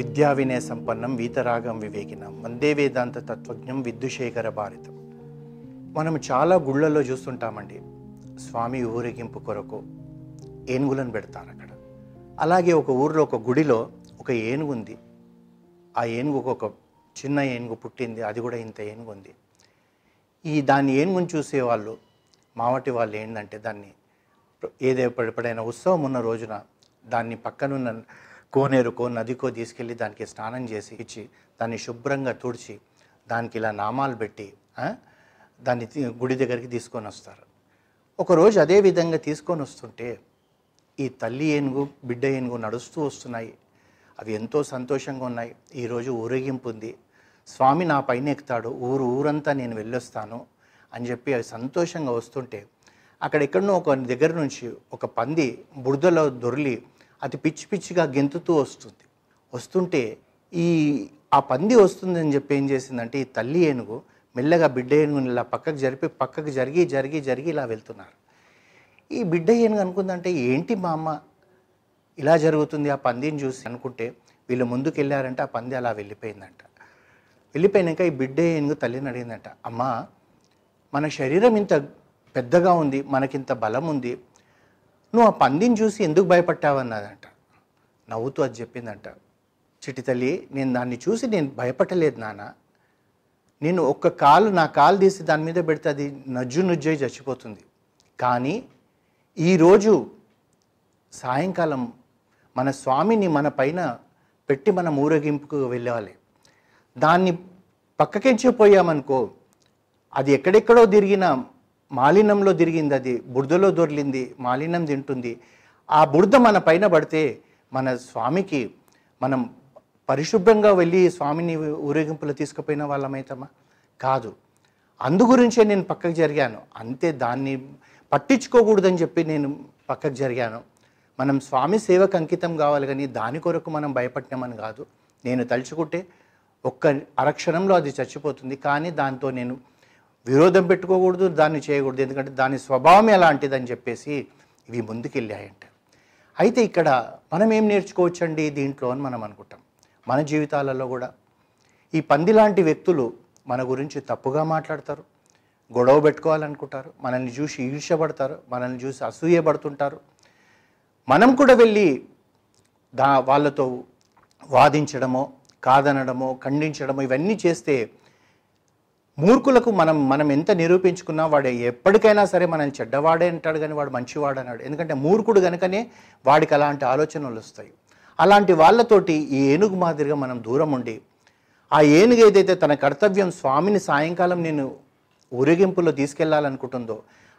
విద్యా వినయ సంపన్నం వీతరాగం వివేకినం. వందే వేదాంత తత్వజ్ఞం విద్యుశేఖర భారతం మనం చాలా గుళ్ళల్లో చూస్తుంటామండి. స్వామి ఊరేగింపు కొరకు ఏనుగులను పెడతారు అక్కడ. అలాగే ఒక ఊర్లో ఒక గుడిలో ఒక ఏనుగు ఉంది. ఆ ఏనుగుకు ఒక చిన్న ఏనుగు పుట్టింది. అది కూడా ఇంత ఏనుగు ఉంది. ఈ దాని ఏనుగుని చూసేవాళ్ళు మావటి వాళ్ళు ఏంటంటే దాన్ని ఏదో ఎప్పుడైనా ఉత్సవం ఉన్న రోజున దాన్ని పక్కనున్న కోనేరుకో నదికో తీసుకెళ్ళి దానికి స్నానం చేసి ఇచ్చి దాన్ని శుభ్రంగా తుడిచి దానికి ఇలా నామాలు పెట్టి దాన్ని గుడి దగ్గరికి తీసుకొని వస్తారు. ఒకరోజు అదే విధంగా తీసుకొని వస్తుంటే ఈ తల్లి ఏనుగు బిడ్డ ఏనుగు నడుస్తూ వస్తున్నాయి. అవి ఎంతో సంతోషంగా ఉన్నాయి. ఈరోజు ఊరేగింపు ఉంది. స్వామి నా పైన ఎక్కుతాడు. ఊరు ఊరంతా నేను వెళ్ళొస్తాను అని చెప్పి అవి సంతోషంగా వస్తుంటే అక్కడ ఎక్కడనో ఒక దగ్గర నుంచి ఒక పంది బురదలో దొర్లి అది పిచ్చి పిచ్చిగా గెంతుతూ వస్తుంది. వస్తుంటే ఈ ఆ పంది వస్తుందని చెప్పి ఏం చేసిందంటే ఈ తల్లి ఏనుగు మెల్లగా బిడ్డ ఏనుగుని ఇలా పక్కకు జరిపి పక్కకు జరిగి జరిగి జరిగి ఇలా వెళ్తున్నారు. ఈ బిడ్డ ఏనుగు అనుకుందంటే ఏంటి మా అమ్మ ఇలా జరుగుతుంది ఆ పందిని చూసి అనుకుంటే వీళ్ళు ముందుకు వెళ్ళారంటే ఆ పంది అలా వెళ్ళిపోయిందంట. వెళ్ళిపోయినాక ఈ బిడ్డ ఏనుగు తల్లిని అడిగిందంట అమ్మ మన శరీరం ఇంత పెద్దగా ఉంది మనకింత బలం ఉంది నువ్వు ఆ పందిని చూసి ఎందుకు భయపడ్డావన్నదంట. నవ్వుతూ అది చెప్పిందంట. చిటి తల్లి నేను దాన్ని చూసి నేను భయపడలేదు నాన్న. నేను ఒక్క కాలు నా కాలు తీసి దాని మీద పెడితే అది నజ్జు నుజ్జై చచ్చిపోతుంది. కానీ ఈరోజు సాయంకాలం మన స్వామిని మన పైన పెట్టి మనం ఊరేగింపుకు వెళ్ళాలి. దాన్ని పక్కకెంచి పోయామనుకో అది ఎక్కడెక్కడో తిరిగిన మాలినంలో తిరిగింది అది బురదలో దొర్లింది మాలినం తింటుంది. ఆ బురద మన పైన పడితే మన స్వామికి మనం పరిశుభ్రంగా వెళ్ళి స్వామిని ఊరేగింపులో తీసుకుపోయిన వాళ్ళమైతామా? కాదు. అందుగురించే నేను పక్కకు జరిగాను. అంతే దాన్ని పట్టించుకోకూడదని చెప్పి నేను పక్కకు జరిగాను. మనం స్వామి సేవకు అంకితం కావాలి కానీ దాని కొరకు మనం భయపడినామని కాదు. నేను తలుచుకుంటే ఒక్క అరక్షణంలో అది చచ్చిపోతుంది. కానీ దాంతో నేను విరోధం పెట్టుకోకూడదు దాన్ని చేయకూడదు. ఎందుకంటే దాని స్వభావం ఎలాంటిదని చెప్పేసి ఇవి ముందుకెళ్ళాయంట. అయితే ఇక్కడ మనం ఏం నేర్చుకోవచ్చండి దీంట్లో అని మనం అనుకుంటాం. మన జీవితాలలో కూడా ఈ పంది లాంటి వ్యక్తులు మన గురించి తప్పుగా మాట్లాడతారు గొడవ పెట్టుకోవాలనుకుంటారు మనల్ని చూసి ఈర్ష్యపడతారు మనల్ని చూసి అసూయపడుతుంటారు. మనం కూడా వెళ్ళి దా వాళ్ళతో వాదించడమో కాదనడమో ఖండించడమో ఇవన్నీ చేస్తే మూర్ఖులకు మనం మనం ఎంత నిరూపించుకున్నా వాడు ఎప్పటికైనా సరే మనం చెడ్డవాడే అంటాడు కానీ వాడు మంచివాడు అన్నాడు. ఎందుకంటే మూర్ఖుడు కనుకనే వాడికి అలాంటి ఆలోచనలు వస్తాయి. అలాంటి వాళ్ళతోటి ఈ ఏనుగు మాదిరిగా మనం దూరం ఉండి ఆ ఏనుగు ఏదైతే తన కర్తవ్యం స్వామిని సాయంకాలం నేను ఊరేగింపులో తీసుకెళ్ళాలనుకుంటుందో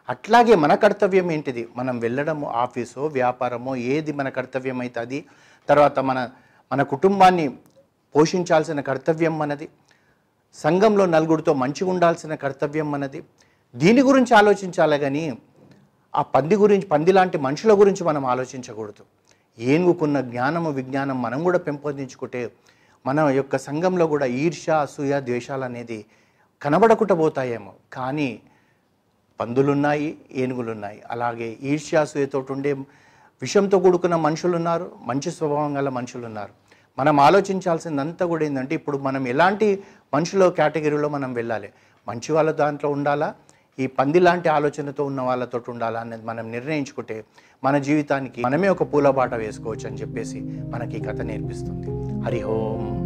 అట్లాగే మన కర్తవ్యం ఏంటిది? మనం వెళ్ళడము ఆఫీసో వ్యాపారమో ఏది మన కర్తవ్యం అయితే అది. తర్వాత మన మన కుటుంబాన్ని పోషించాల్సిన కర్తవ్యం మనది. సంఘంలో నలుగురితో మంచిగా ఉండాల్సిన కర్తవ్యం మనది దీని గురించి ఆలోచించాలి కానీ ఆ పంది గురించి పంది లాంటి మనుషుల గురించి మనం ఆలోచించకూడదు. ఏనుగుకున్న జ్ఞానము విజ్ఞానం మనం కూడా పెంపొందించుకుంటే మన యొక్క సంఘంలో కూడా ఈర్ష్య అసూయ ద్వేషాలు అనేది కనబడకుండా పోతాయేమో. కానీ పందులున్నాయి ఏనుగులున్నాయి. అలాగే ఈర్ష్యాసూయతో ఉండే విషంతో కూడుకున్న మనుషులు ఉన్నారు మంచి స్వభావం గల మనుషులు ఉన్నారు మనం ఆలోచించాల్సిందంతా కూడా ఏంటంటే ఇప్పుడు మనం ఎలాంటి మనుషుల కేటగిరీలో మనం వెళ్ళాలి? మంచి వాళ్ళ దాంట్లో ఉండాలా? ఈ పంది లాంటి ఆలోచనతో ఉన్న వాళ్ళతో ఉండాలా అనేది మనం నిర్ణయించుకుంటే మన జీవితానికి మనమే ఒక పూలబాట వేసుకోవచ్చు అని చెప్పేసి మనకి ఈ కథ నేర్పిస్తుంది. హరి ఓం.